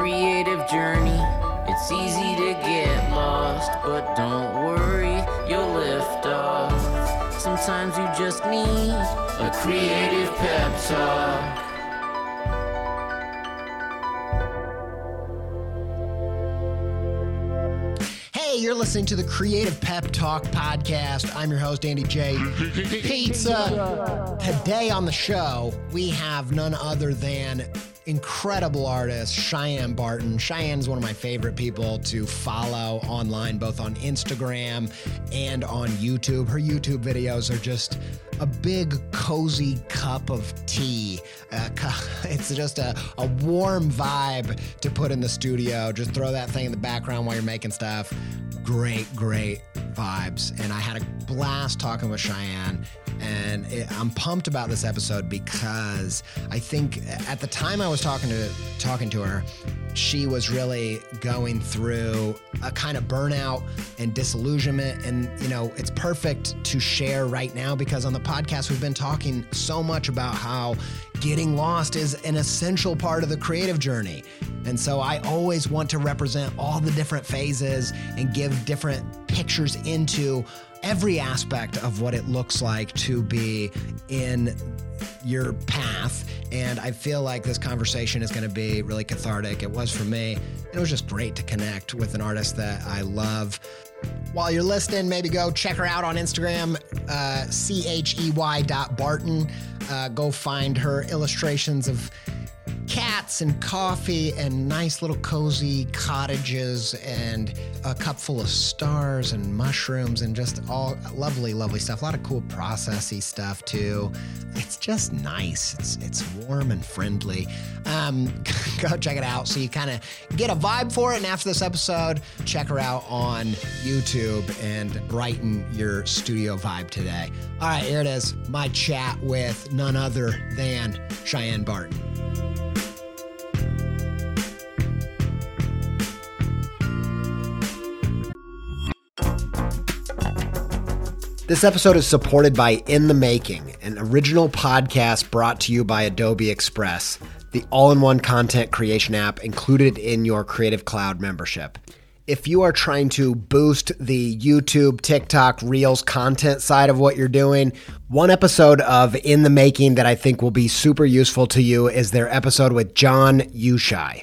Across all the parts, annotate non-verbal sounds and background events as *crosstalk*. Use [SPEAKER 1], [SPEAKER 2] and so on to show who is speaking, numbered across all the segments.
[SPEAKER 1] creative journey. It's easy to get lost, but don't worry, you'll lift off. Sometimes you just need a creative pep talk.
[SPEAKER 2] Hey, you're listening to the Creative Pep Talk podcast. I'm your host, Andy J. Pizza. Today on the show, we have none other than incredible artist Cheyenne Barton. Cheyenne's one of my favorite people to follow online, both on Instagram and on YouTube. Her YouTube videos are just a big, cozy cup of tea. Uh, *laughs* it's just a, a warm vibe to put in the studio. Just throw that thing in the background while you're making stuff. Great, great vibes. And I had a blast talking with Cheyenne. And it, I'm pumped about this episode because I think at the time I was talking to talking to her, she was really going through a kind of burnout and disillusionment. And, you know, it's perfect to share right now because on the podcast, we've been talking so much about how getting lost is an essential part of the creative journey. And so I always want to represent all the different phases and give different pictures into every aspect of what it looks like to be in your path. And I feel like this conversation is going to be really cathartic. It was for me. It was just great to connect with an artist that I love. While you're listening, maybe go check her out on Instagram, uh, C H E Y dot Barton. Uh, go find her illustrations of and coffee and nice little cozy cottages and a cup full of stars and mushrooms and just all lovely, lovely stuff. A lot of cool processy stuff too. It's just nice. It's it's warm and friendly. Um, *laughs* go check it out so you kind of get a vibe for it. And after this episode, check her out on YouTube and brighten your studio vibe today. All right, here it is. My chat with none other than Cheyenne Barton. This episode is supported by In the Making, an original podcast brought to you by Adobe Express, the all in one content creation app included in your Creative Cloud membership. If you are trying to boost the YouTube, TikTok, Reels content side of what you're doing, one episode of In the Making that I think will be super useful to you is their episode with Jon Youshaei.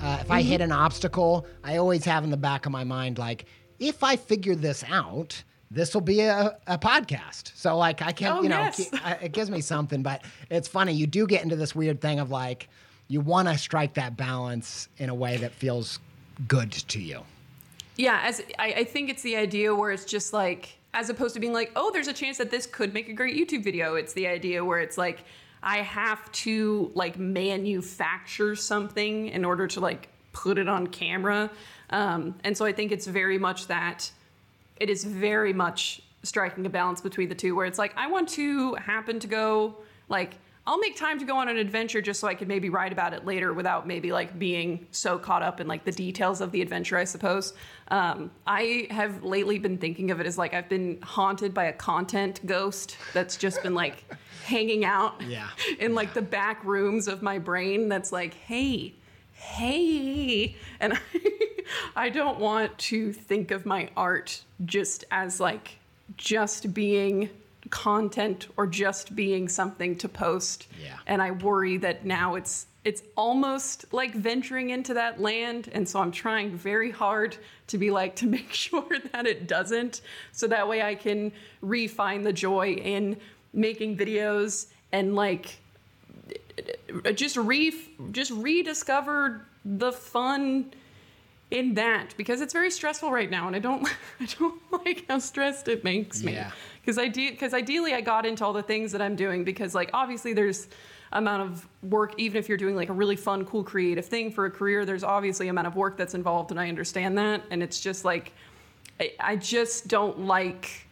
[SPEAKER 2] uh, if I hit an obstacle, I always have in the back of my mind, like, if I figure this out, this will be a, a podcast. So, like, I can't,
[SPEAKER 3] Oh,
[SPEAKER 2] you know,
[SPEAKER 3] yes.
[SPEAKER 2] I- it gives me something. But it's funny, you do get into this weird thing of like, you want to strike that balance in a way that feels good to you.
[SPEAKER 3] Yeah, as I, I think it's the idea where it's just like, as opposed to being like, oh, there's a chance that this could make a great YouTube video. It's the idea where it's like, I have to like manufacture something in order to like put it on camera. Um, and so I think it's very much that it is very much striking a balance between the two where it's like I want to happen to go like I'll make time to go on an adventure just so I could maybe write about it later without maybe like being so caught up in like the details of the adventure, I suppose. Um, I have lately been thinking of it as like I've been haunted by a content ghost that's just been like *laughs* hanging out
[SPEAKER 2] Yeah.
[SPEAKER 3] in like the back rooms of my brain that's like, hey, hey. And *laughs* I, I don't want to think of my art just as like just being content or just being something to post.
[SPEAKER 2] Yeah.
[SPEAKER 3] And I worry that now it's it's almost like venturing into that land and so I'm trying very hard to be like to *laughs* make sure that it doesn't so that way I can refine the joy in making videos and like just re just rediscover the fun in that because it's very stressful right now and I don't *laughs* I don't like how stressed it makes me
[SPEAKER 2] Yeah.
[SPEAKER 3] because I do because ideally I got into all the things that I'm doing because like obviously there's amount of work even if you're doing like a really fun cool creative thing for a career there's obviously amount of work that's involved and I understand that and it's just like I, I just don't like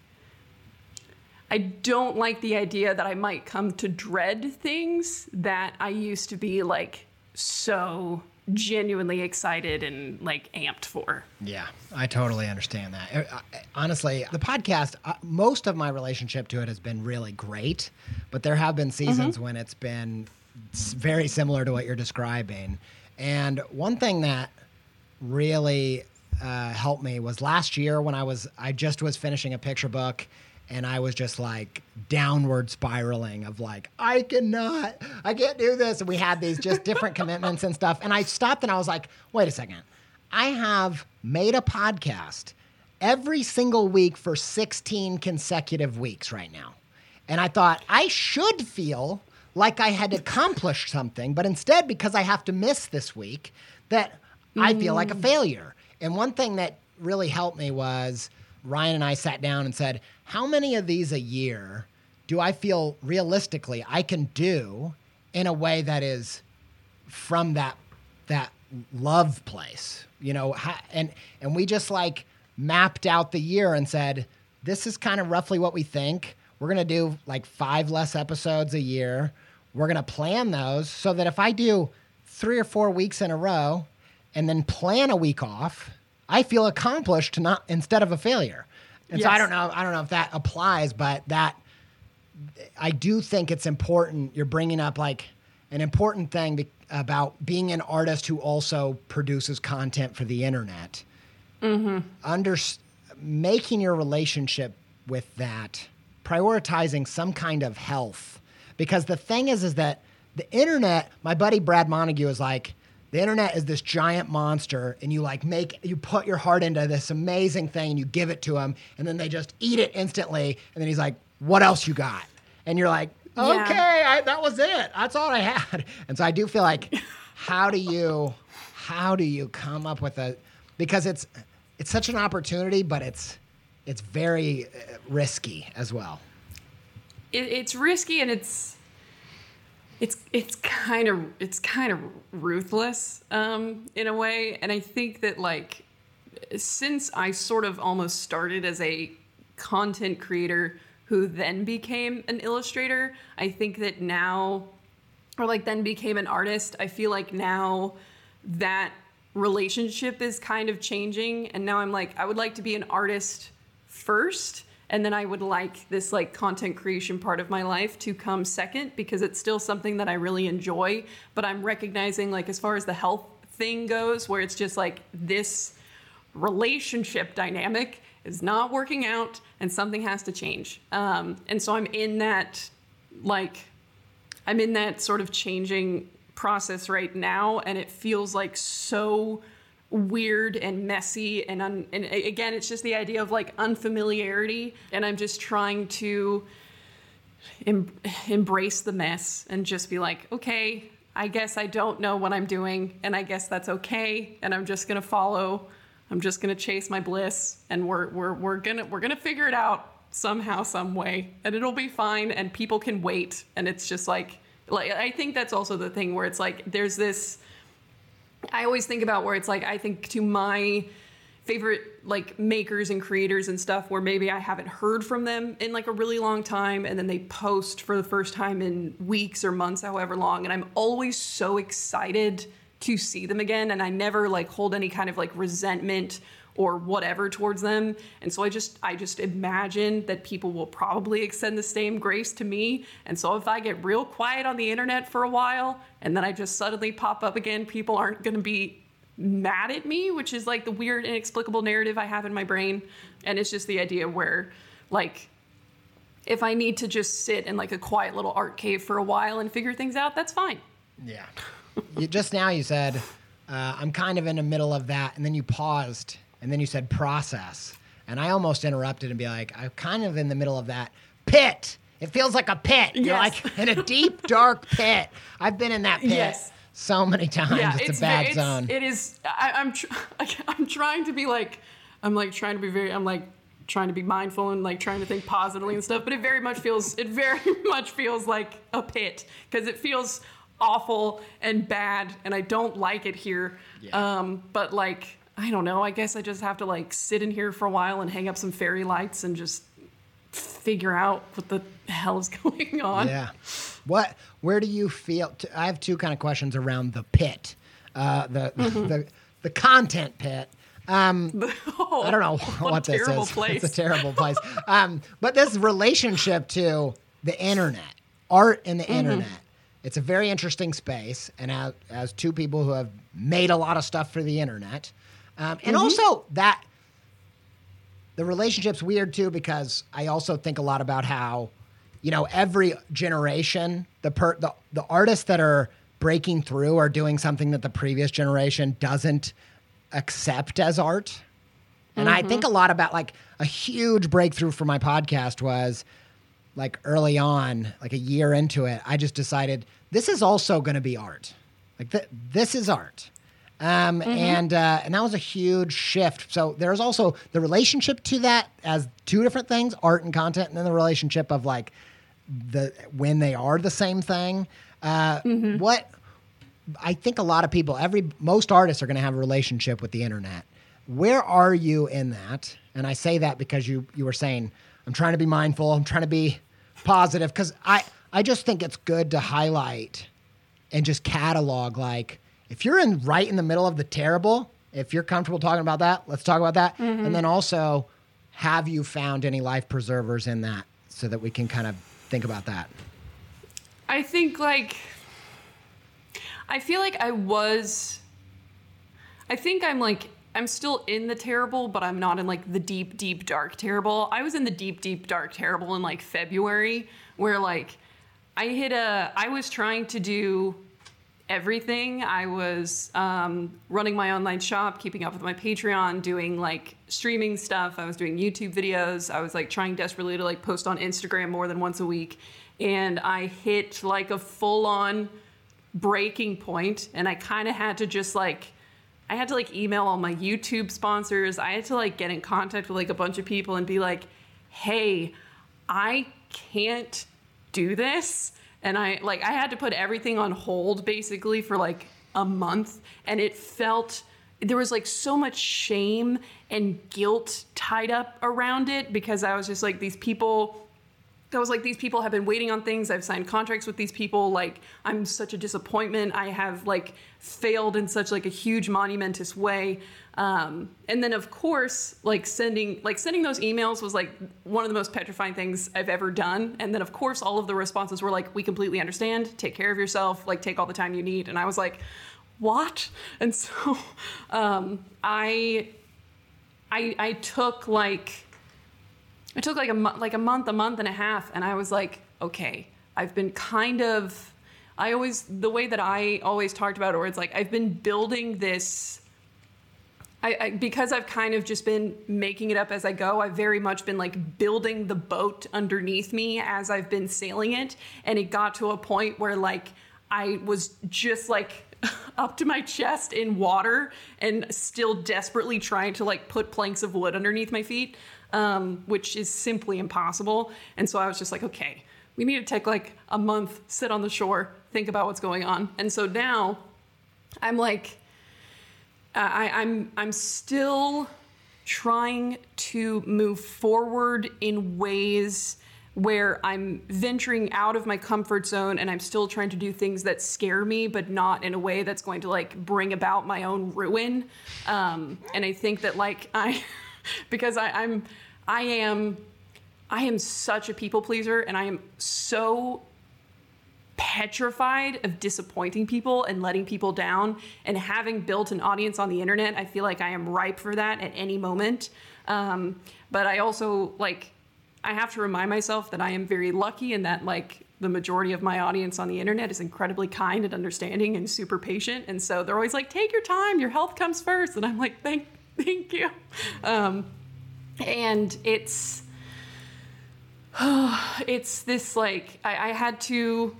[SPEAKER 3] I don't like the idea that I might come to dread things that I used to be like so genuinely excited and like amped for.
[SPEAKER 2] Yeah, I totally understand that. Uh, Honestly, the podcast, uh, most of my relationship to it has been really great, but there have been seasons when it's been very similar to what you're describing. And one thing that really uh, helped me was last year when I was I just was finishing a picture book and I was just like downward spiraling of like I cannot I can't do this. And we had these just different commitments and stuff. And I stopped and I was like wait a second. I have made a podcast every single week for 16 consecutive weeks right now. And I thought I should feel like I had accomplished something, but instead, because I have to miss this week, that I feel like a mm. failure. And one thing that really helped me was Ryan and I sat down and said, How many of these a year do I feel realistically I can do in a way that is from that that love place? You know and and we just like mapped out the year and said this is kind of roughly what we think. We're to do like five less episodes a year. We're to plan those so that if i do three or four weeks in a row and then plan a week off i feel accomplished not instead of a failure and so i don't know i don't know if that applies but that I do think it's important. You're bringing up like an important thing be- about being an artist who also produces content for the internet. Mm-hmm. Under making your relationship with that, prioritizing some kind of health, because the thing is, is that the internet. My buddy Brad Montague is like. The internet is this giant monster, and you like make you put your heart into this amazing thing, and you give it to them, and then they just eat it instantly. And then he's like, "What else you got?" And you're like,
[SPEAKER 3] Yeah.
[SPEAKER 2] "Okay, I, that was it. That's all I had." *laughs* And so I do feel like, how do you, how do you come up with a? Because it's it's such an opportunity, but it's it's very uh, risky as well.
[SPEAKER 3] It, it's risky and it's it's it's kind of it's kind of ruthless um, in a way, and I think that like since I sort of almost started as a content creator who then became an illustrator, I think that now, or like then became an artist, I feel like now that relationship is kind of changing. And now I'm like, I would like to be an artist first. And then I would like this like content creation part of my life to come second because it's still something that I really enjoy. But I'm recognizing like as far as the health thing goes, where it's just like this relationship dynamic is not working out and something has to change. Um, and so I'm in that, like, I'm in that sort of changing process right now, and it feels like so weird and messy. And, un- and again, it's just the idea of like unfamiliarity, and I'm just trying to em- embrace the mess and just be like, okay, I guess I don't know what I'm doing, and I guess that's okay, and I'm just gonna follow. I'm just gonna chase my bliss, and we're we're we're gonna we're gonna figure it out somehow, some way, and it'll be fine, and people can wait, and it's just like Like I think that's also the thing where it's like there's this I always think about where it's like I think to my favorite like makers and creators and stuff where maybe I haven't heard from them in like a really long time and then they post for the first time in weeks or months however long and I'm always so excited to see them again and I never like hold any kind of like resentment or whatever towards them and so I just I just imagine that people will probably extend the same grace to me and so if I get real quiet on the internet for a while and then I just suddenly pop up again people aren't going to be mad at me, which is like the weird, inexplicable narrative I have in my brain. And it's just the idea where, like, if I need to just sit in like a quiet little art cave for a while and figure things out, that's fine.
[SPEAKER 2] Yeah. you, just now you said, uh, I'm kind of in the middle of that. And then you paused and then you said process. And I almost interrupted and be like, I'm kind of in the middle of that pit. It feels like a pit. You're like in a deep, dark pit. I've been in that pit
[SPEAKER 3] Yes.
[SPEAKER 2] so many times. it's, a bad
[SPEAKER 3] ve-
[SPEAKER 2] zone.
[SPEAKER 3] It is. I, I'm. Tr- *laughs* I'm trying to be like. I'm like trying to be very. I'm like trying to be mindful and like trying to think positively and stuff. But it very much feels. It very *laughs* much feels like a pit because it feels awful and bad, and I don't like it here.
[SPEAKER 2] Yeah.
[SPEAKER 3] Um. But like. I don't know. I guess I just have to like sit in here for a while and hang up some fairy lights and just figure out what the hell is *laughs* going on.
[SPEAKER 2] Yeah. What? Where do you feel? T- I have two kind of questions around the pit, uh, the,
[SPEAKER 3] Mm-hmm.
[SPEAKER 2] the the content pit. *laughs*
[SPEAKER 3] Oh,
[SPEAKER 2] I don't know
[SPEAKER 3] what,
[SPEAKER 2] what, this
[SPEAKER 3] terrible
[SPEAKER 2] is.
[SPEAKER 3] place. *laughs*
[SPEAKER 2] It's a terrible place. um, but this relationship to the internet, art and the
[SPEAKER 3] Mm-hmm.
[SPEAKER 2] internet, it's a very interesting space. And as, as two people who have made a lot of stuff for the internet, um, and
[SPEAKER 3] Mm-hmm.
[SPEAKER 2] also that the relationship's weird too because I also think a lot about how, you know, every generation, the per the, the artists that are breaking through are doing something that the previous generation doesn't accept as art. And I think a lot about like a huge breakthrough for my podcast was like early on, like a year into it, I just decided this is also going to be art. Like th- this is art. Um, and uh, and that was a huge shift. So there's also the relationship to that as two different things: art and content, and then the relationship of like the when they are the same thing. Uh, What I think a lot of people, every most artists are going to have a relationship with the internet. Where are you in that? And I say that because you you were saying I'm trying to be mindful, I'm trying to be positive because I I just think it's good to highlight and just catalog like if you're in right in the middle of the terrible, if you're comfortable talking about that, let's talk about that. And then also have you found any life preservers in that so that we can kind of think about that.
[SPEAKER 3] I think like I feel like I was I think I'm like I'm still in the terrible, but I'm not in like the deep, deep, dark terrible. I was in the deep, deep, dark terrible in like February, where like I hit a I was trying to do everything. I was um, running my online shop, keeping up with my Patreon, doing like streaming stuff. I was doing YouTube videos. I was like trying desperately to like post on Instagram more than once a week. And I hit like a full on breaking point and I kind of had to just like I had to like email all my YouTube sponsors. I had to like get in contact with like a bunch of people and be like, "Hey, I can't do this." And I like I had to put everything on hold basically for like a month. And it felt there was like so much shame and guilt tied up around it because I was just like these people I was like, these people have been waiting on things. I've signed contracts with these people. Like, I'm such a disappointment. I have like failed in such like a huge monumentous way. Um, and then of course, like sending like sending those emails was like one of the most petrifying things I've ever done. And then of course, all of the responses were like, we completely understand. Take care of yourself. Like, take all the time you need. And I was like, what? *laughs* And so um, I, I I took like it took like a mo- like a month, a month and a half, and I was like, okay, I've been kind of. I always the way that I always talked about it, or it's like I've been building this. I, I because I've kind of just been making it up as I go. I've very much been like building the boat underneath me as I've been sailing it, and it got to a point where like I was just like *laughs* up to my chest in water and still desperately trying to like put planks of wood underneath my feet, um, which is simply impossible. And so I was just like, okay, we need to take like a month, sit on the shore, think about what's going on. And so now I'm like, I, I'm I'm still trying to move forward in ways where I'm venturing out of my comfort zone and I'm still trying to do things that scare me, but not in a way that's going to like bring about my own ruin. Um, and I think that like I, *laughs* *laughs* because I, I'm, I am, I am such a people pleaser and I am so petrified of disappointing people and letting people down. And having built an audience on the internet i feel like i am ripe for that at any moment. Um, but i also like i have to remind myself that i am very lucky and that like the majority of my audience on the internet is incredibly kind and understanding and super patient. And so they're always like take your time. Your health comes first. And i'm like thank *laughs* thank you um, and it's *sighs* it's this like I, I had to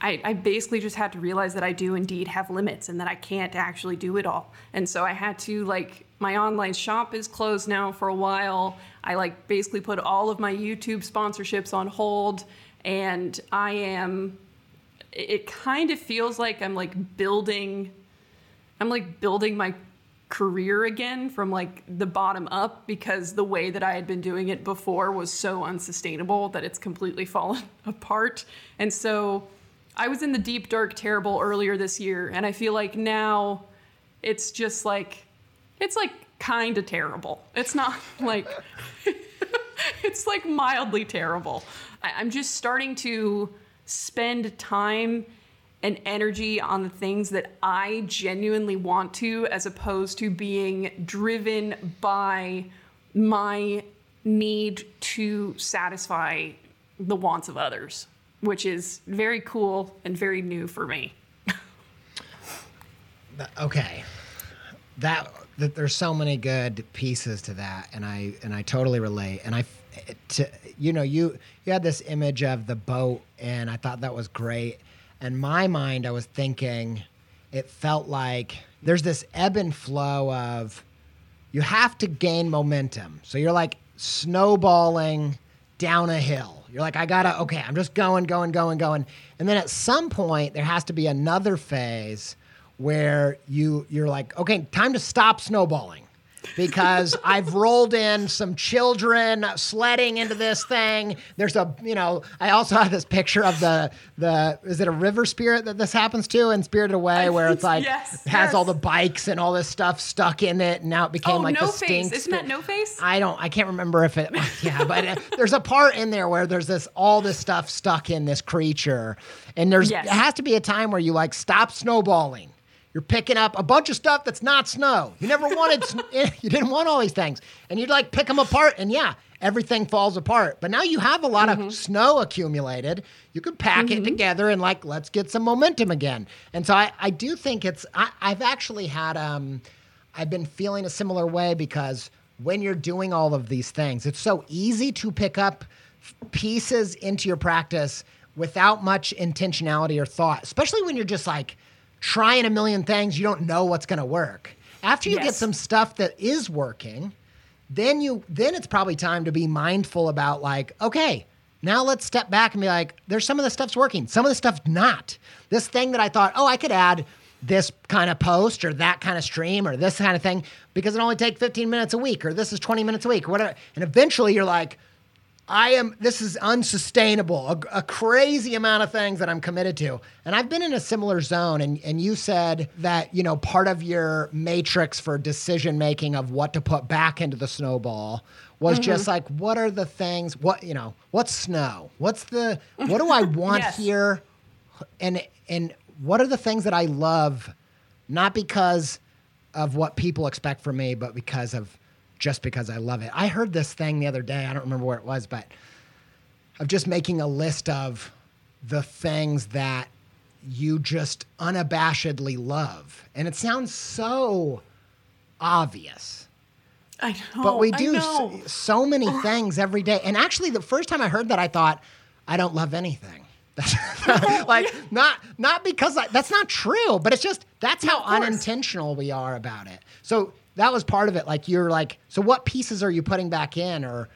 [SPEAKER 3] I, I, basically just had to realize that I do indeed have limits and that I can't actually do it all. And so I had to like my online shop is closed now for a while. I like basically put all of my YouTube sponsorships on hold and I am it kind of feels like I'm like building I'm like building my career again from like the bottom up because the way that I had been doing it before was so unsustainable that it's completely *laughs* fallen apart. And so I was in the deep, dark, terrible earlier this year, and I feel like now it's just like, it's like kind of terrible. It's not *laughs* like, *laughs* it's like mildly terrible. I'm just starting to spend time and energy on the things that I genuinely want to, as opposed to being driven by my need to satisfy the wants of others which is very cool and very new for me.
[SPEAKER 2] okay, that, that there's so many good pieces to that, and I and I totally relate. And I, to, you know, you you had this image of the boat, and I thought that was great. And my mind, I was thinking, it felt like there's this ebb and flow of you have to gain momentum. So you're like snowballing down a hill. You're like, I gotta, okay, I'm just going, going, going, going. And then at some point, there has to be another phase where you you're like, okay, time to stop snowballing because I've rolled in some children sledding into this thing. There's a, you know, I also have this picture of the the is it a river spirit that this happens to in Spirited Away, where it's like
[SPEAKER 3] yes,
[SPEAKER 2] has
[SPEAKER 3] yes.
[SPEAKER 2] all the bikes and all this stuff stuck in it, and now it became
[SPEAKER 3] oh,
[SPEAKER 2] like
[SPEAKER 3] no
[SPEAKER 2] the stink.
[SPEAKER 3] Isn't that no face?
[SPEAKER 2] I don't. I can't remember if it. *laughs* Yeah, but uh, there's a part in there where there's this all this stuff stuck in this creature, and there's
[SPEAKER 3] Yes.
[SPEAKER 2] it has to be a time where you like stop snowballing. You're picking up a bunch of stuff that's not snow. You never wanted, sn- *laughs* eh, you didn't want all these things, and you'd like pick them apart, and yeah, everything falls apart. But now you have a lot of mm-hmm. snow accumulated. You could pack it mm-hmm. together and like let's get some momentum again. And so I, I do think it's. I, I've actually had um, I've been feeling a similar way because when you're doing all of these things, it's so easy to pick up pieces into your practice without much intentionality or thought, especially when you're just like trying a million things, you don't know what's going to work. After you get some stuff that is working, then you then it's probably time to be mindful about like, okay, now let's step back and be like, there's some of the stuff's working, some of the stuff's not. This thing that I thought, oh, I could add this kind of post or that kind of stream or this kind of thing because it only take 15 minutes a week or this is 20 minutes a week or whatever. And eventually you're like, I am, this is unsustainable, a, a crazy amount of things that I'm committed to. And I've been in a similar zone. And, and you said that, you know, part of your matrix for decision making of what to put back into the snowball was just mm-hmm. like, what are the things, what, you know, what's snow? What's the, what do I *laughs* want
[SPEAKER 3] Yes.
[SPEAKER 2] here? And, and what are the things that I love, not because of what people expect from me, but because of just because I love it. I heard this thing the other day. I don't remember where it was, but of just making a list of the things that you just unabashedly love. And it sounds so obvious.
[SPEAKER 3] I know.
[SPEAKER 2] But we do so, so many things every day. And actually, the first time I heard that, I thought, I don't love anything. *laughs* *laughs* like not not because I, that's not true, but it's just that's how unintentional we are about it. So that was part of it. Like you're like, so what pieces are you putting back in, or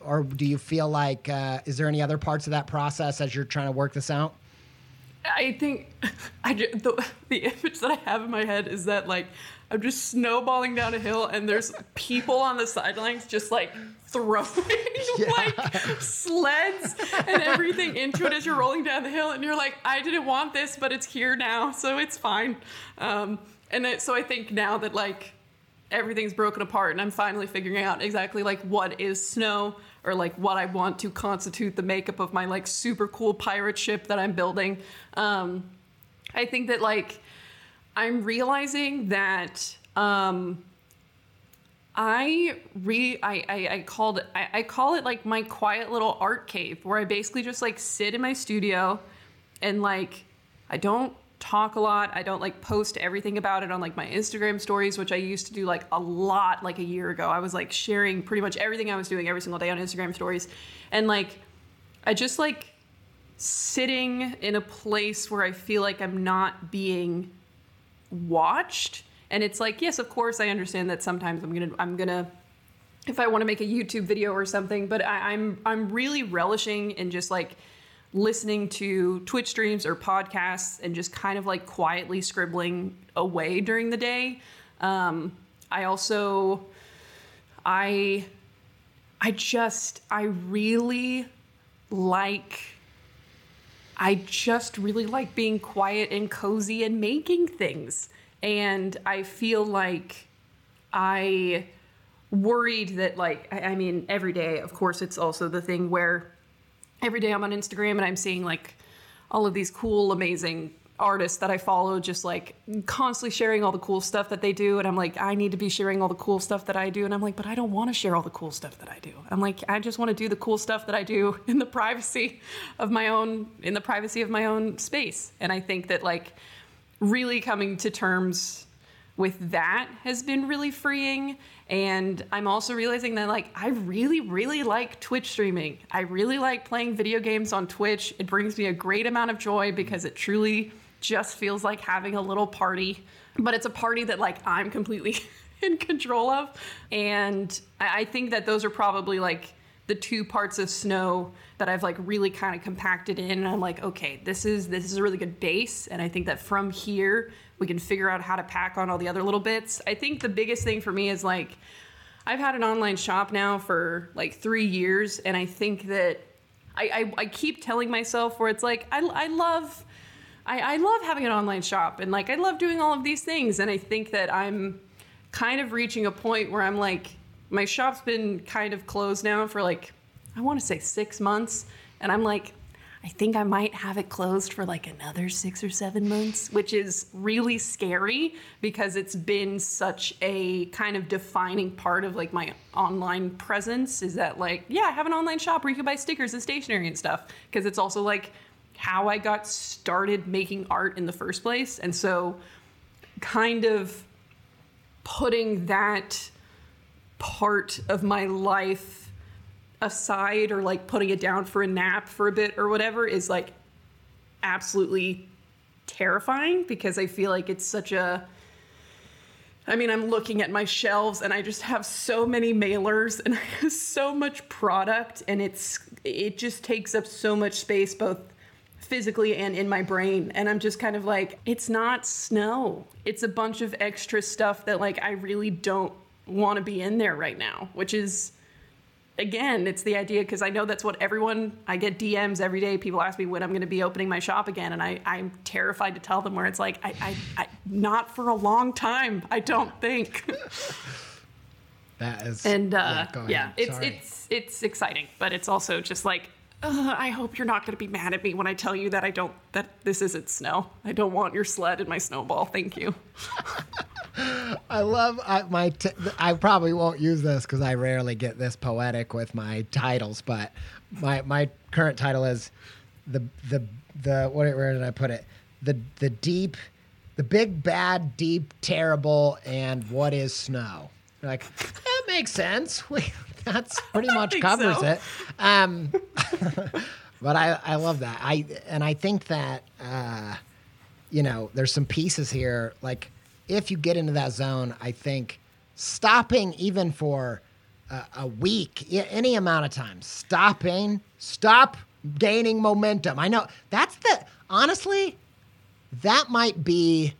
[SPEAKER 2] or do you feel like uh, is there any other parts of that process as you're trying to work this out?
[SPEAKER 3] I think *laughs* I just, the, the image that I have in my head is that like I'm just snowballing down a hill and there's people on the sidelines just like throwing *laughs* yeah. like sleds and everything into it as you're rolling down the hill and you're like I didn't want this but it's here now so it's fine um, and it, so I think now that like everything's broken apart and I'm finally figuring out exactly like what is snow or like what I want to constitute the makeup of my like super cool pirate ship that I'm building. Um, I think that like I'm realizing that um, I re I, I, I called I, I call it like my quiet little art cave where I basically just like sit in my studio and like I don't talk a lot. I don't like post everything about it on like my Instagram stories, which I used to do like a lot like a year ago. I was like sharing pretty much everything I was doing every single day on Instagram stories. And like I just like sitting in a place where I feel like I'm not being watched. And it's like, yes, of course I understand that sometimes I'm gonna I'm gonna if I want to make a YouTube video or something, but I, I'm I'm really relishing in just like listening to Twitch streams or podcasts and just kind of like quietly scribbling away during the day. Um, I also, I, I just, I really like, I just really like being quiet and cozy and making things. And I feel like I worried that, like, I, I mean, every day, of course, it's also the thing where every day I'm on Instagram and I'm seeing like all of these cool, amazing artists that I follow just like constantly sharing all the cool stuff that they do. And I'm like, I need to be sharing all the cool stuff that I do. And I'm like, but I don't want to share all the cool stuff that I do. I'm like, I just want to do the cool stuff that I do *laughs* in the privacy of my own, in the privacy of my own space. And I think that like really coming to terms with that has been really freeing and I'm also realizing that like I really really like Twitch streaming. I really like playing video games on Twitch. It brings me a great amount of joy because it truly just feels like having a little party, but it's a party that like I'm completely *laughs* in control of. And I think that those are probably like the two parts of snow that I've like really kind of compacted in and I'm like okay this is this is a really good base and I think that from here we can figure out how to pack on all the other little bits. I think the biggest thing for me is like I've had an online shop now for like 3 years and I think that I I, I keep telling myself where it's like I I love I, I love having an online shop and like I love doing all of these things and I think that I'm kind of reaching a point where I'm like my shop's been kind of closed now for like I want to say six months, and I'm like, I think I might have it closed for like another six or seven months, which is really scary because it's been such a kind of defining part of like my online presence. Is that like, yeah, I have an online shop where you can buy stickers and stationery and stuff because it's also like how I got started making art in the first place, and so kind of putting that part of my life aside or like putting it down for a nap for a bit or whatever is like absolutely terrifying because I feel like it's such a I mean, I'm looking at my shelves and I just have so many mailers and *laughs* so much product and it's it just takes up so much space both physically and in my brain and I'm just kind of like it's not snow. It's a bunch of extra stuff that like I really don't want to be in there right now, which is again, it's the idea because I know that's what everyone I get DMs every day. People ask me when I'm going to be opening my shop again, and I, I'm terrified to tell them where it's like I, I, I not for a long time. I don't think. *laughs*
[SPEAKER 2] that is
[SPEAKER 3] and uh, yeah, yeah it's Sorry. it's it's exciting, but it's also just like. I hope you're not going to be mad at me when I tell you that I don't that this isn't snow. I don't want your sled and my snowball. Thank you. *laughs*
[SPEAKER 2] I love I, my. T- I probably won't use this because I rarely get this poetic with my titles. But my my current title is the the the what? Where did I put it? The the deep, the big bad deep terrible and what is snow? like that makes sense. *laughs* that's *laughs* pretty much covers so. it. Um, *laughs* but I I love that. I and I think that uh, you know there's some pieces here like if you get into that zone, I think stopping even for a, a week, any amount of time, stopping, stop gaining momentum. I know that's the honestly, that might be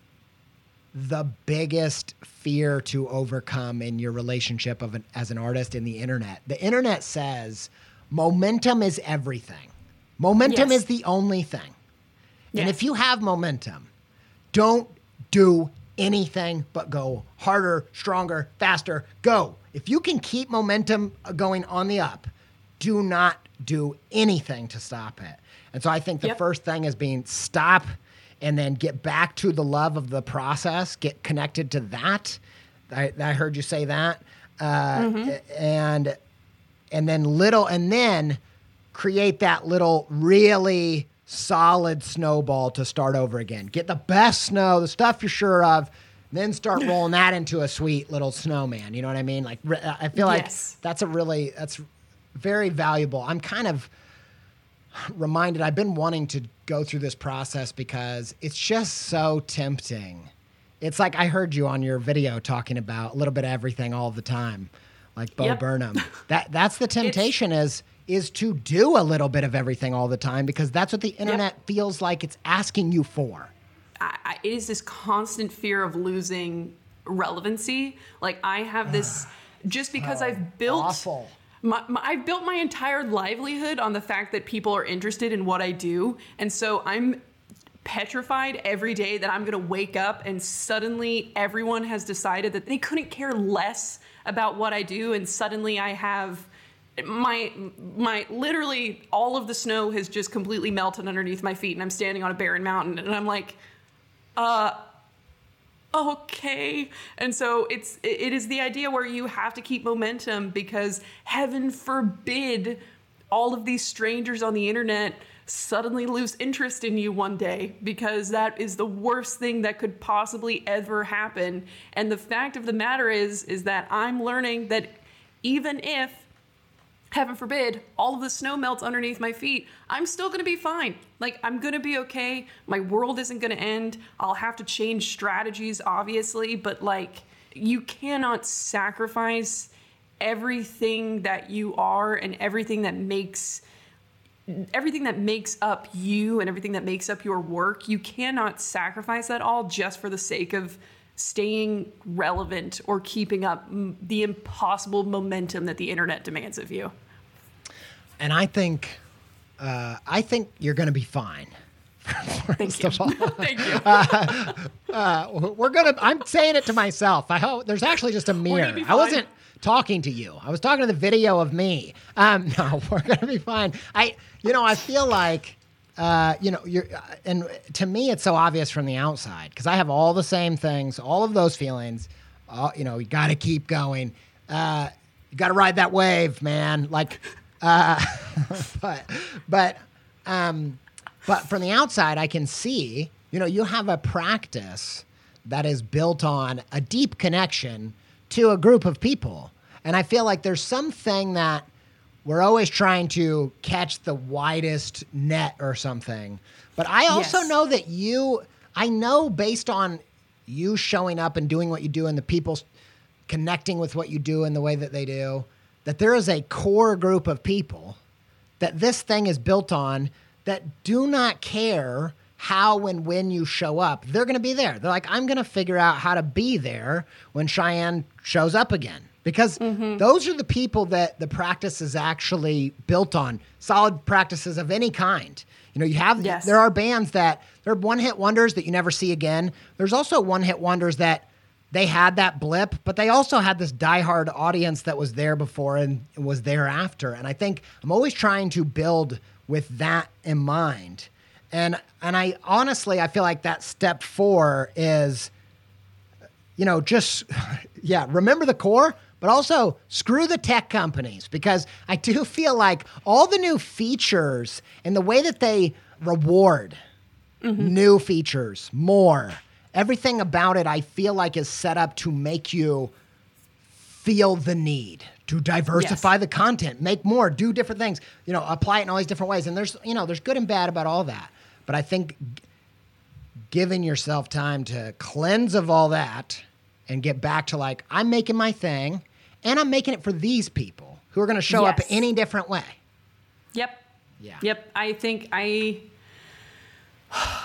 [SPEAKER 2] the biggest fear to overcome in your relationship of an, as an artist in the internet. The internet says momentum is everything. Momentum
[SPEAKER 3] Yes.
[SPEAKER 2] is the only thing. And if you have momentum, don't do anything but go harder, stronger, faster. Go. If you can keep momentum going on the up, do not do anything to stop it. And so I think the
[SPEAKER 3] Yep.
[SPEAKER 2] first thing is being stop and then get back to the love of the process, get connected to that. I, I heard you say that. Uh, And and then little and then create that little really solid snowball to start over again. Get the best snow, the stuff you're sure of, then start *laughs* rolling that into a sweet little snowman. You know what I mean? Like I feel like
[SPEAKER 3] Yes.
[SPEAKER 2] that's a really that's very valuable. I'm kind of reminded I've been wanting to go through this process because it's just so tempting. It's like I heard you on your video talking about a little bit of everything all the time, like Bo
[SPEAKER 3] Yep.
[SPEAKER 2] Burnham. *laughs* That that's the temptation is is to do a little bit of everything all the time because that's what the internet feels like it's asking you for.
[SPEAKER 3] I, I, it is this constant fear of losing relevancy. Like I have this, *sighs* just because oh, I've built
[SPEAKER 2] awful.
[SPEAKER 3] My, my, I've built my entire livelihood on the fact that people are interested in what I do, and so I'm petrified every day that I'm going to wake up and suddenly everyone has decided that they couldn't care less about what I do, and suddenly I have my my literally all of the snow has just completely melted underneath my feet and I'm standing on a barren mountain and I'm like uh okay. And so it's it is the idea where you have to keep momentum because heaven forbid all of these strangers on the internet suddenly lose interest in you one day because that is the worst thing that could possibly ever happen. And the fact of the matter is is that i'm learning that even if heaven forbid, all of the snow melts underneath my feet, I'm still gonna be fine. Like, I'm gonna be okay. My world isn't gonna end. I'll have to change strategies, obviously, but like, you cannot sacrifice everything that you are and everything that makes everything that makes up you and everything that makes up your work you cannot sacrifice that all just for the sake of staying relevant or keeping up the impossible momentum that the internet demands of you
[SPEAKER 2] And I think uh, I think you're going to be fine. *laughs* *laughs*
[SPEAKER 3] thank you thank you
[SPEAKER 2] We're gonna. I'm saying it to myself. I hope there's actually just a mirror. I wasn't talking to you. I was talking to the video of me. Um, *laughs* no, we're gonna be fine. I, you know, I feel like, uh, you know, you're, uh, and to me, it's so obvious from the outside because I have all the same things, all of those feelings. Uh, you know, you got to keep going. Uh, you got to ride that wave, man. Like, uh, *laughs* but, but, um, but from the outside, I can see, you know, you have a practice that is built on a deep connection to a group of people. And I feel like there's something that we're always trying to catch the widest net or something. But I also
[SPEAKER 3] Yes.
[SPEAKER 2] know that you, I know based on you showing up and doing what you do and the people connecting with what you do and the way that they do, that there is a core group of people that this thing is built on that do not care how and when you show up. They're going to be there. They're like, I'm going to figure out how to be there when Cheyenne shows up again. Because mm-hmm. those are the people that the practice is actually built on. Solid practices of any kind. You know, you have
[SPEAKER 3] Yes.
[SPEAKER 2] there are bands that they're one hit wonders that you never see again. There's also one hit wonders that they had that blip, but they also had this diehard audience that was there before and was there after. And I think I'm always trying to build with that in mind. And and I honestly I feel like that step four is, you know, just *laughs* yeah, remember the core, but also screw the tech companies because I do *laughs* feel like all the new features and the way that they reward mm-hmm. new features, more. Everything about it, I feel like, is set up to make you feel the need to diversify
[SPEAKER 3] Yes.
[SPEAKER 2] the content, make more, do different things, you know, apply it in all these different ways. And there's, you know, there's good and bad about all that. But I think giving yourself time to cleanse of all that and get back to like, I'm making my thing. and I'm making it for these people who are going to show up any different way.
[SPEAKER 3] Yep.
[SPEAKER 2] Yeah.
[SPEAKER 3] Yep. I think I. *sighs* I.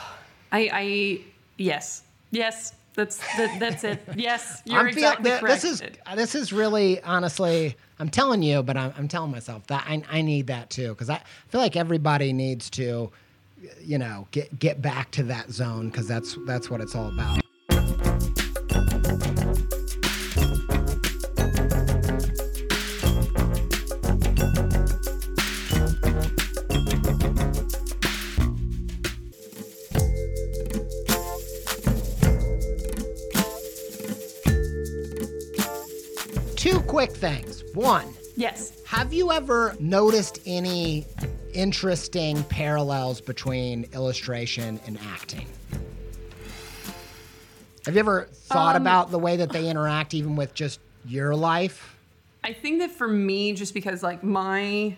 [SPEAKER 3] I. Yes. Yes. That's that, that's it. Yes, *laughs* you're
[SPEAKER 2] I'm
[SPEAKER 3] exactly
[SPEAKER 2] th-
[SPEAKER 3] correct.
[SPEAKER 2] This is this is really honestly. I'm telling you, but I'm, I'm telling myself that I, I need that too because I feel like everybody needs to, you know, get get back to that zone because that's that's what it's all about. One,
[SPEAKER 3] yes.
[SPEAKER 2] have you ever noticed any interesting parallels between illustration and acting? Have you ever thought
[SPEAKER 3] Um,
[SPEAKER 2] about the way that they interact, even with just your life?
[SPEAKER 3] I think that for me, just because like my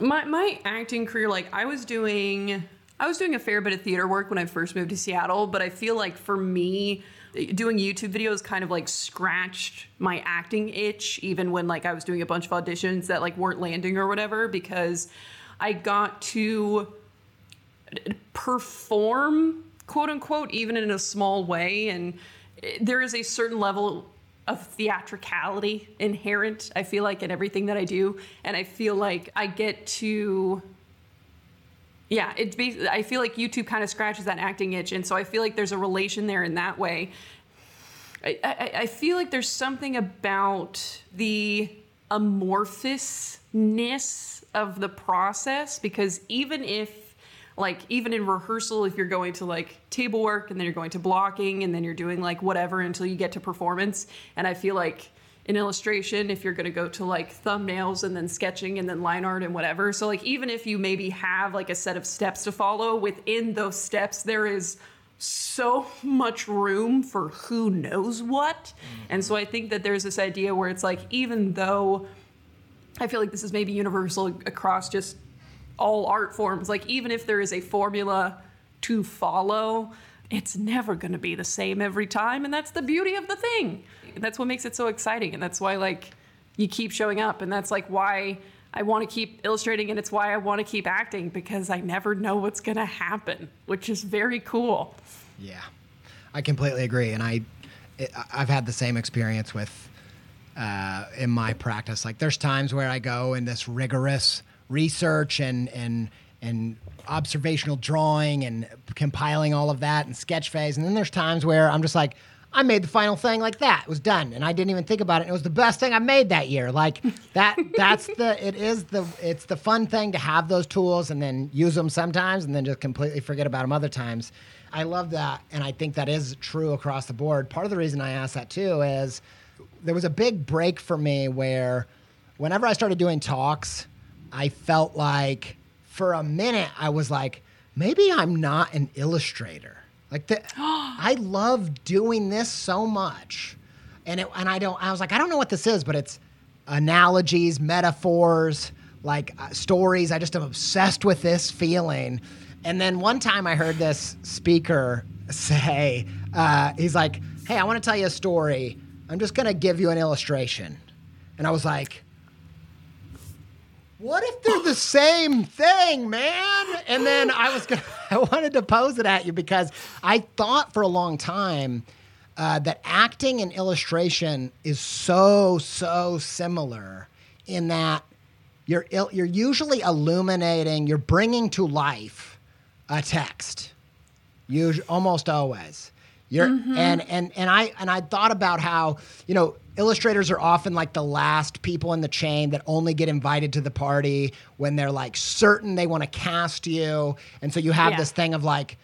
[SPEAKER 3] my my acting career, like I was doing I was doing a fair bit of theater work when I first moved to Seattle, but I feel like for me, doing YouTube videos kind of like scratched my acting itch, even when like I was doing a bunch of auditions that like weren't landing or whatever, because I got to perform quote unquote even in a small way. And there is a certain level of theatricality inherent i feel like in everything that i do. And i feel like i get to yeah bas- i feel like youtube kind of scratches that acting itch and so i feel like there's a relation there in that way. I, I, I feel like there's something about the amorphousness of the process because even if like even in rehearsal if you're going to like table work and then you're going to blocking and then you're doing like whatever until you get to performance and i feel like in illustration if you're going to go to like thumbnails and then sketching and then line art and whatever so like even if you maybe have like a set of steps to follow within those steps there is so much room for who knows what. Mm-hmm. And so I think that there's this idea where it's like, even though I feel like this is maybe universal across just all art forms, like, even if there is a formula to follow, it's never going to be the same every time. And that's the beauty of the thing. That's what makes it so exciting. And that's why, like, you keep showing up. And that's like why. I want to keep illustrating, and it's why I want to keep acting because I never know what's going to happen, which is very cool.
[SPEAKER 2] Yeah, I completely agree, and I, it, I've had the same experience with, uh, in my practice. Like, there's times where I go in this rigorous research and and and observational drawing and compiling all of that and sketch phase, and then there's times where I'm just like. I made the final thing like that. It was done, and I didn't even think about it. And it was the best thing I made that year. Like that. *laughs* That's the. It is the. It's the fun thing to have those tools and then use them sometimes, and then just completely forget about them other times. I love that, and I think that is true across the board. Part of the reason I asked that too is there was a big break for me where, whenever I started doing talks, I felt like for a minute I was like, maybe I'm not an illustrator. Like the, *gasps* I love doing this so much, and it, and I don't. I was like, I don't know what this is, but it's analogies, metaphors, like uh, stories. I just am obsessed with this feeling. And then one time I heard this speaker say, uh, he's like, "Hey, I want to tell you a story. I'm just gonna give you an illustration," and I was like. What if they're the *gasps* same thing, man? And then I was gonna, I wanted to pose it at you because I thought for a long time uh, that acting and illustration is so so similar in that you're il- you're usually illuminating, you're bringing to life a text, usually almost always. You're and and and I and I thought about how you know illustrators are often like the last people in the chain that only get invited to the party when they're like certain they want to cast you, and so you have
[SPEAKER 3] Yeah.
[SPEAKER 2] this thing of like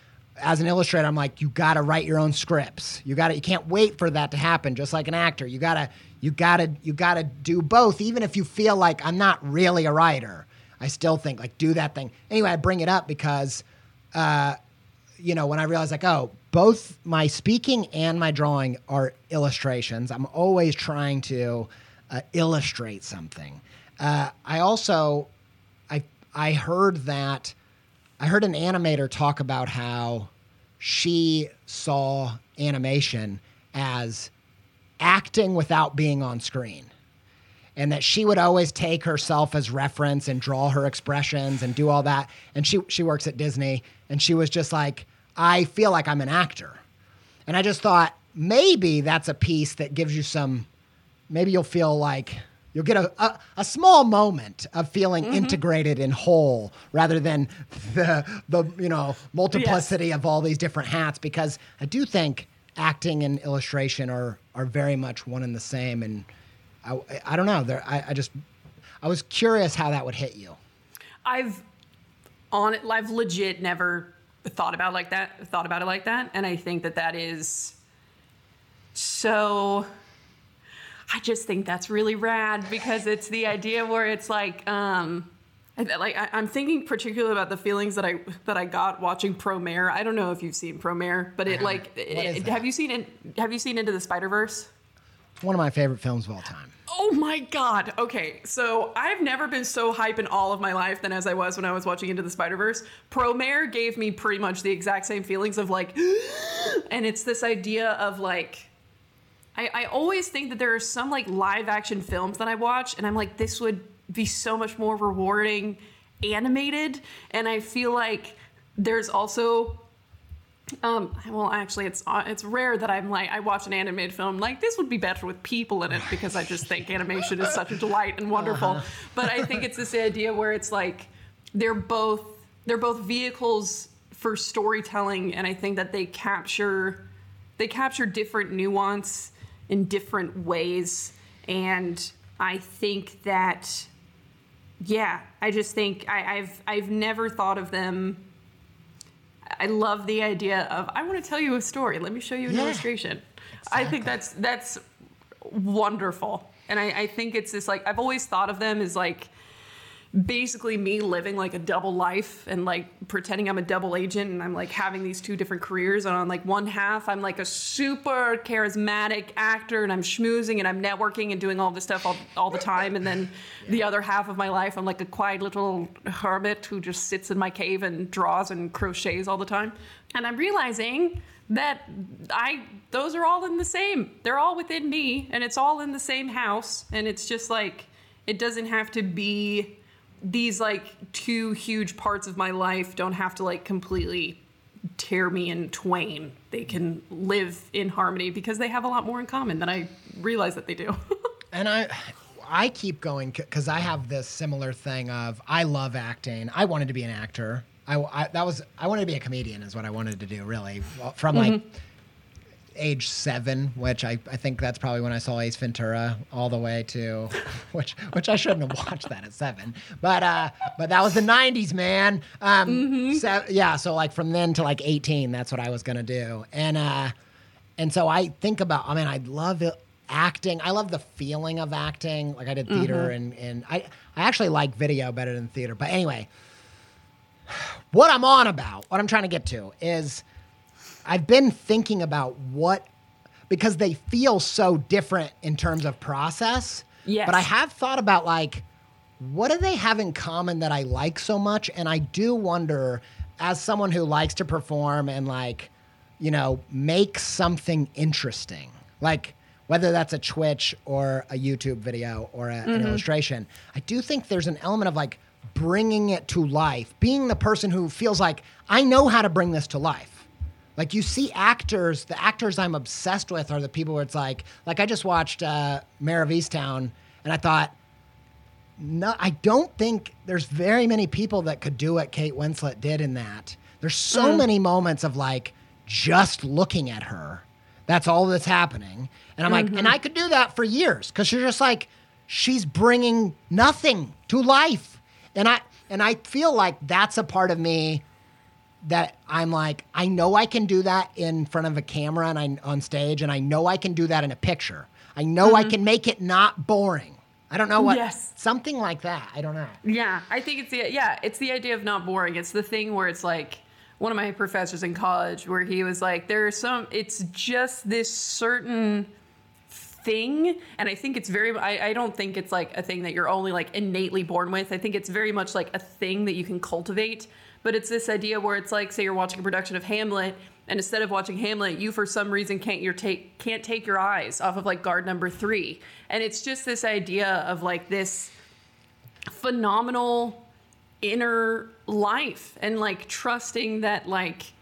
[SPEAKER 2] as an illustrator, I'm like, you got to write your own scripts. You got to, you can't wait for that to happen. Just like an actor, you gotta, you gotta, you gotta do both. Even if you feel like I'm not really a writer, I still think like do that thing. Anyway, I bring it up because, uh, you know, when I realized like, oh, both my speaking and my drawing are illustrations. I'm always trying to uh, illustrate something. Uh, I also, I, I heard that. I heard an animator talk about how she saw animation as acting without being on screen. And that she would always take herself as reference and draw her expressions and do all that. And she she works at Disney and she was just like, I feel like I'm an actor. And I just thought maybe that's a piece that gives you some maybe you'll feel like you'll get a, a, a small moment of feeling
[SPEAKER 3] Mm-hmm.
[SPEAKER 2] integrated and whole rather than the the you know multiplicity of all these different hats because I do think acting and illustration are are very much one and the same and I, I don't know there I, I just I was curious how that would hit you
[SPEAKER 3] I've on it. I've legit never thought about like that. Thought about it like that, and I think that that is so. I just think that's really rad because it's the idea where it's like, um, like I, I'm thinking particularly about the feelings that I that I got watching Promare. I don't know if you've seen Promare, but it like, it- have you seen it? Have you seen Into the Spider Verse?
[SPEAKER 2] One of my favorite films of all time
[SPEAKER 3] Oh my god. Okay, so I've never been so hype in all of my life than as I was when I was watching Into the Spider Verse. Promare gave me pretty much the exact same feelings of like, *gasps* and it's this idea of like. I, I always think that there are some like live action films that I watch, and I'm like, this would be so much more rewarding animated. And I feel like there's also um, well, actually, it's uh, it's rare that I'm like I watch an animated film like this would be better with people in it because I just think animation is such a delight and wonderful. But I think it's this idea where it's like they're both they're both vehicles for storytelling, and I think that they capture they capture different nuance in different ways, and I think that yeah, I just think I, I've I've never thought of them. I love the idea of I want to tell you a story. Let me show you an
[SPEAKER 2] Yeah.
[SPEAKER 3] illustration. I think that's that's wonderful, and I, I think it's this like I've always thought of them as like basically me living like a double life and like pretending I'm a double agent and I'm like having these two different careers. And on like one half I'm like a super charismatic actor and I'm schmoozing and I'm networking and doing all this stuff all, all the time. And then the other half of my life I'm like a quiet little hermit who just sits in my cave and draws and crochets all the time. And I'm realizing that I those are all in the same. They're all within me and it's all in the same house. And it's just like it doesn't have to be these like two huge parts of my life don't have to like completely tear me in twain. They can live in harmony because they have a lot more in common than I realize that they do. *laughs*
[SPEAKER 2] And I, I keep going because I have this similar thing of I love acting. I wanted to be an actor. I, I- that was I wanted to be a comedian is what I wanted to do really from like mm-hmm. Age seven, which I, I think that's probably when I saw Ace Ventura all the way to, *laughs* which which I shouldn't have watched that at seven, but uh, but that was the '90s, man. Um, so, yeah, so like from then to like 18, that's what I was gonna do, and uh, and so I think about, I mean, I love it, acting. I love the feeling of acting. Like I did theater and, and I, I actually like video better than theater. But anyway, *sighs* what I'm on about, what I'm trying to get to is I've been thinking about what, because they feel so different in terms of process.
[SPEAKER 3] Yes.
[SPEAKER 2] But I have thought about like, what do they have in common that I like so much? And I do wonder, as someone who likes to perform and like, you know, make something interesting, like whether that's a Twitch or a YouTube video or a, an mm-hmm. illustration, I do think there's an element of like bringing it to life, being the person who feels like I know how to bring this to life. Like you see actors, the actors I'm obsessed with are the people where it's like, like I just watched uh, Mare of Easttown, and I thought, no, I don't think there's very many people that could do what Kate Winslet did in that. There's so many moments of like just looking at her. That's all that's happening, and I'm like, and I could do that for years because you're just like, she's bringing nothing to life, and I and I feel like that's a part of me that I'm like, I know I can do that in front of a camera and I on stage, and I know I can do that in a picture. I know I mm-hmm. can make it not boring. I don't know what
[SPEAKER 3] Yes.
[SPEAKER 2] something like that. I don't know.
[SPEAKER 3] Yeah, I think it's the yeah, it's the idea of not boring. It's the thing where it's like one of my professors in college where he was like, there are some. It's just this certain thing, and I think it's very. I, I don't think it's like a thing that you're only like innately born with. I think it's very much like a thing that you can cultivate. But it's this idea where it's like, say you're watching a production of Hamlet, and instead of watching Hamlet, you for some reason can't your take can't take your eyes off of like guard number three, and it's just this idea of like this phenomenal inner life and like trusting that like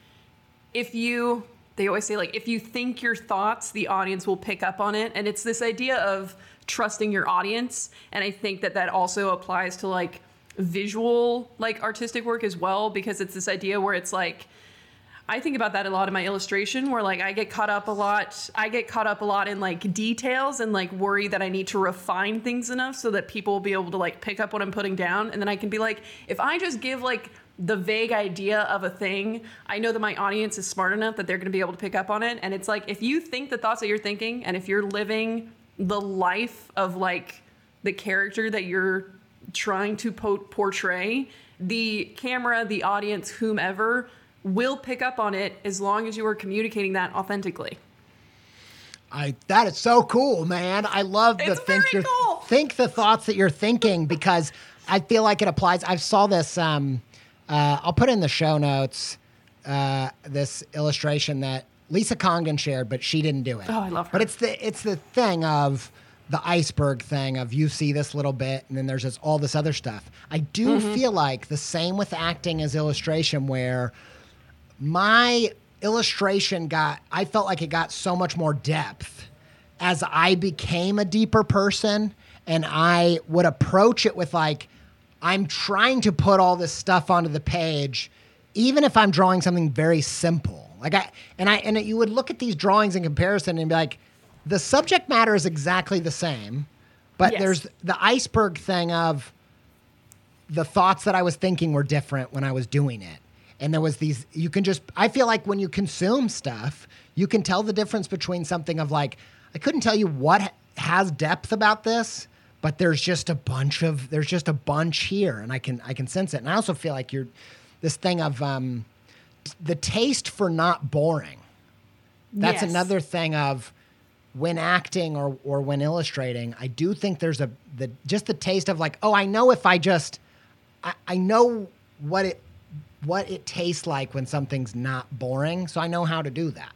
[SPEAKER 3] if you they always say like if you think your thoughts the audience will pick up on it. And it's this idea of trusting your audience. And i think that that also applies to like visual like artistic work as well because it's this idea where it's like I think about that a lot in my illustration where like I get caught up a lot I get caught up a lot in like details and like worry that I need to refine things enough so that people will be able to like pick up what I'm putting down. And then I can be like if I just give like the vague idea of a thing, I know that my audience is smart enough that they're going to be able to pick up on it. And it's like if you think the thoughts that you're thinking and if you're living the life of like the character that you're trying to po- portray, the camera, the audience, whomever will pick up on it as long as you are communicating that authentically.
[SPEAKER 2] I that is so cool, man. I love the
[SPEAKER 3] It's
[SPEAKER 2] think your-
[SPEAKER 3] cool.
[SPEAKER 2] think the thoughts that you're thinking *laughs* because I feel like it applies. I saw this. Um, uh, I'll put in the show notes uh, this illustration that Lisa Congdon shared, but she didn't do it.
[SPEAKER 3] Oh, I love her.
[SPEAKER 2] But it's the it's the thing of the iceberg thing of you see this little bit and then there's just all this other stuff. I do
[SPEAKER 3] Mm-hmm.
[SPEAKER 2] feel like the same with acting as illustration where my illustration got I felt like it got so much more depth as I became a deeper person and I would approach it with like I'm trying to put all this stuff onto the page even if I'm drawing something very simple. Like I and I and you would look at these drawings in comparison and be like the subject matter is exactly the same but
[SPEAKER 3] Yes.
[SPEAKER 2] there's the iceberg thing of the thoughts that I was thinking were different when I was doing it. And there was these, you can just, I feel like when you consume stuff, you can tell the difference between something of like, I couldn't tell you what has depth about this, but there's just a bunch of, there's just a bunch here and I can, I can sense it. And I also feel like you're, this thing of um, the taste for not boring. That's
[SPEAKER 3] Yes.
[SPEAKER 2] another thing of when acting or, or when illustrating, I do think there's a the just the taste of like, oh, I know if I just I, I know what it what it tastes like when something's not boring, so I know how to do that.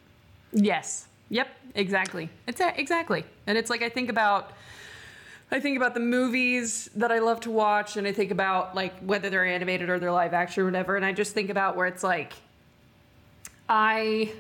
[SPEAKER 3] Yes. Yep. Exactly. It's a, exactly. And it's like I think about I think about the movies that I love to watch and I think about like whether they're animated or they're live action or whatever and I just think about where it's like I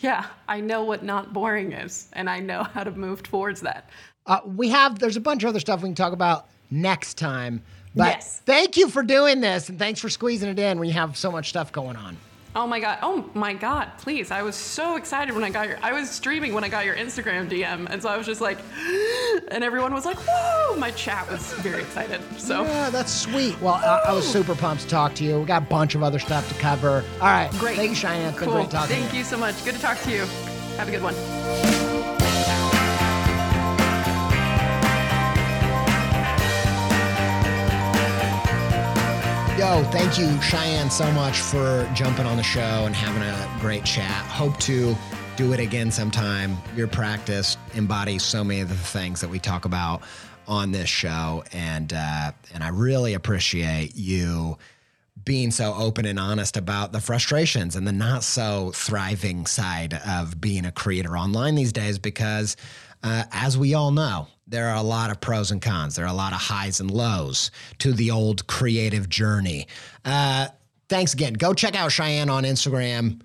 [SPEAKER 3] yeah, I know what not boring is and I know how to move towards that.
[SPEAKER 2] Uh, we have there's a bunch of other stuff we can talk about next time. But
[SPEAKER 3] Yes.
[SPEAKER 2] thank you for doing this and thanks for squeezing it in when you have so much stuff going on.
[SPEAKER 3] Oh my god. Oh my god. Please. I was so excited when I got your I was streaming when I got your Instagram DM and so I was just like *gasps* and everyone was like, "Whoa!" My chat was very excited. So
[SPEAKER 2] Yeah, that's sweet. Well, I, I was super pumped to talk to you. We got a bunch of other stuff to cover. All right.
[SPEAKER 3] Great.
[SPEAKER 2] Thank you, Cheyenne. It's
[SPEAKER 3] cool.
[SPEAKER 2] great talking
[SPEAKER 3] Thank
[SPEAKER 2] to you.
[SPEAKER 3] you so much. Good to talk to you. Have a good one.
[SPEAKER 2] Yo, thank you, Cheyenne, so much for jumping on the show and having a great chat. Hope to do it again sometime. Your practice embodies so many of the things that we talk about on this show, and uh, and I really appreciate you being so open and honest about the frustrations and the not so thriving side of being a creator online these days because uh, as we all know there are a lot of pros and cons there are a lot of highs and lows to the old creative journey uh, thanks again go check out cheyenne on instagram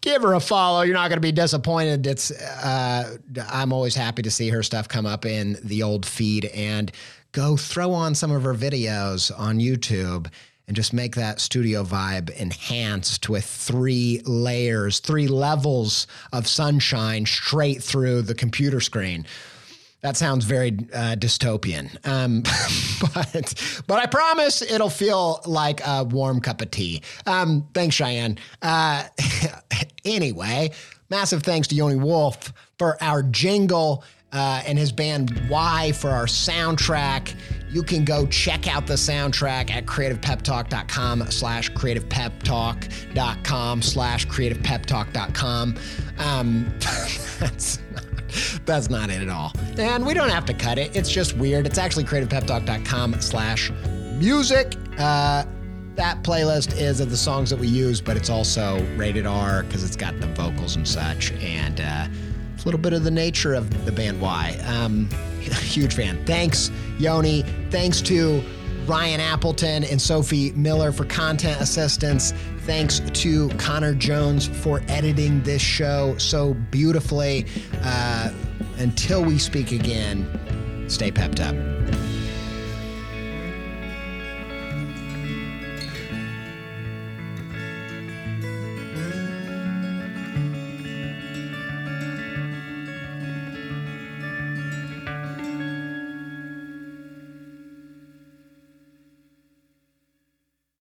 [SPEAKER 2] give her a follow. You're not going to be disappointed. It's uh, I'm always happy to see her stuff come up in the old feed and go throw on some of her videos on YouTube and just make that studio vibe enhanced with three layers, three levels of sunshine straight through the computer screen. That sounds very uh, dystopian, um, *laughs* but but I promise it'll feel like a warm cup of tea. Um, thanks, Cheyenne. Uh, *laughs* anyway, massive thanks to Yoni Wolf for our jingle uh, and his band Y for our soundtrack. You can go check out the soundtrack at creativepeptalk.com slash creativepeptalk.com slash creativepeptalk.com. Um, *laughs* that's *laughs* that's not it at all. And we don't have to cut it. It's just weird. It's actually creativepeptalk.com slash music. Uh, that playlist is of the songs that we use, but it's also rated R because it's got the vocals and such, and uh, it's a little bit of the nature of the band Y. Um, *laughs* huge fan. Thanks, Yoni. Thanks to Ryan Appleton and Sophie Miller for content assistance. Thanks to Connor Jones for editing this show so beautifully. Uh, until we speak again, stay pepped up.